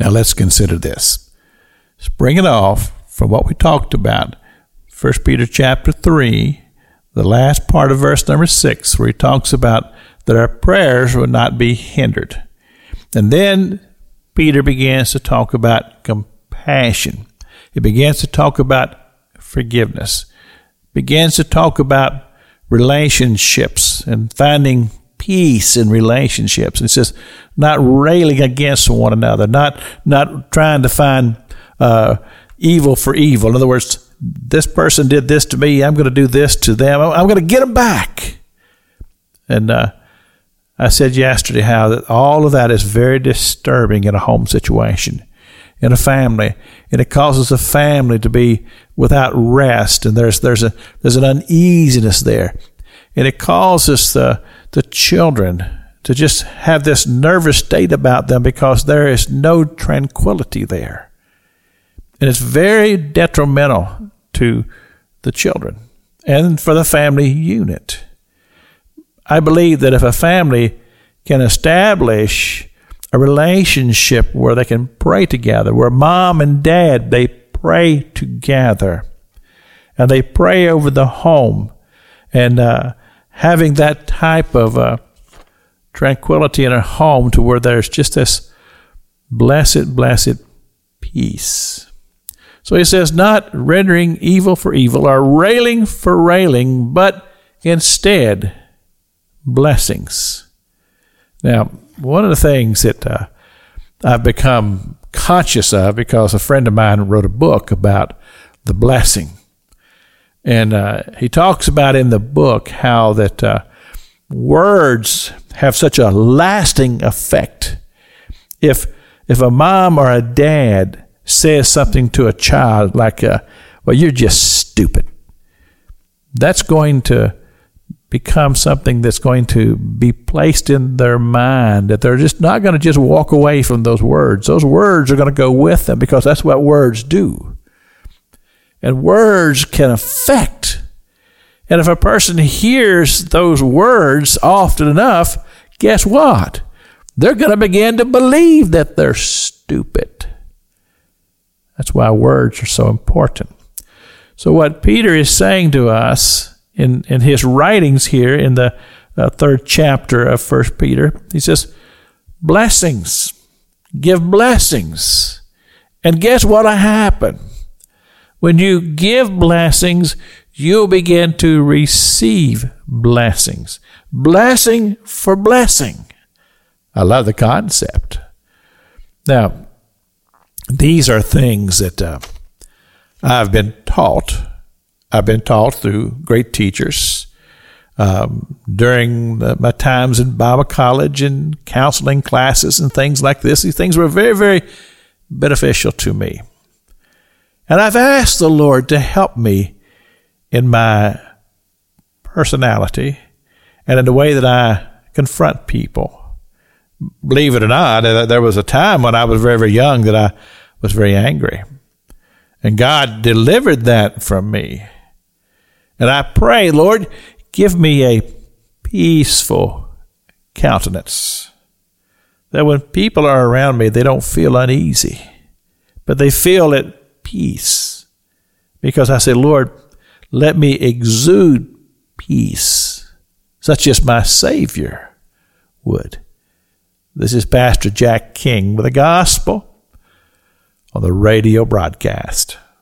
Now let's consider this. Spring it off from what we talked about. 1 Peter chapter 3, the last part of verse number 6, where he talks about that our prayers would not be hindered. And then Peter begins to talk about compassion. He begins to talk about forgiveness. Begins to talk about relationships and finding peace in relationships. It says not railing against one another, not not trying to find uh, evil for evil. In other words, this person did this to me. I'm going to do this to them. I'm going to get them back. And uh, I said yesterday how that all of that is very disturbing in a home situation, in a family, and it causes a family to be without rest, and there's there's a there's an uneasiness there, and it causes the the children to just have this nervous state about them because there is no tranquility there, and it's very detrimental to the children and for the family unit. I believe that if a family can establish a relationship where they can pray together, where mom and dad they pray together, and they pray over the home, and uh, having that type of uh, tranquility in a home to where there's just this blessed, blessed peace. So he says, not rendering evil for evil or railing for railing, but instead blessings. Now, one of the things that uh, I've become conscious of because a friend of mine wrote a book about the blessing. And uh, he talks about in the book how that uh, words have such a lasting effect. If if a mom or a dad says something to a child like, uh, "Well, you're just stupid," that's going to become something that's going to be placed in their mind that they're just not going to just walk away from those words. Those words are going to go with them because that's what words do. And words can affect. And if a person hears those words often enough, guess what? They're going to begin to believe that they're stupid. That's why words are so important. So, what Peter is saying to us in, in his writings here in the uh, third chapter of First Peter. He says, Blessings, give blessings. And guess what will happen? When you give blessings, you'll begin to receive blessings. Blessing for blessing. I love the concept. Now, these are things that uh, I've been taught I've been taught through great teachers um, during the, my times in Bible college and counseling classes and things like this. These things were very, very beneficial to me. And I've asked the Lord to help me in my personality and in the way that I confront people. Believe it or not, there was a time when I was very, very young that I was very angry. And God delivered that from me. And I pray, Lord, give me a peaceful countenance. That when people are around me, they don't feel uneasy, but they feel at peace. Because I say, Lord, let me exude peace, such as my Savior would. This is Pastor Jack King with the gospel on the radio broadcast.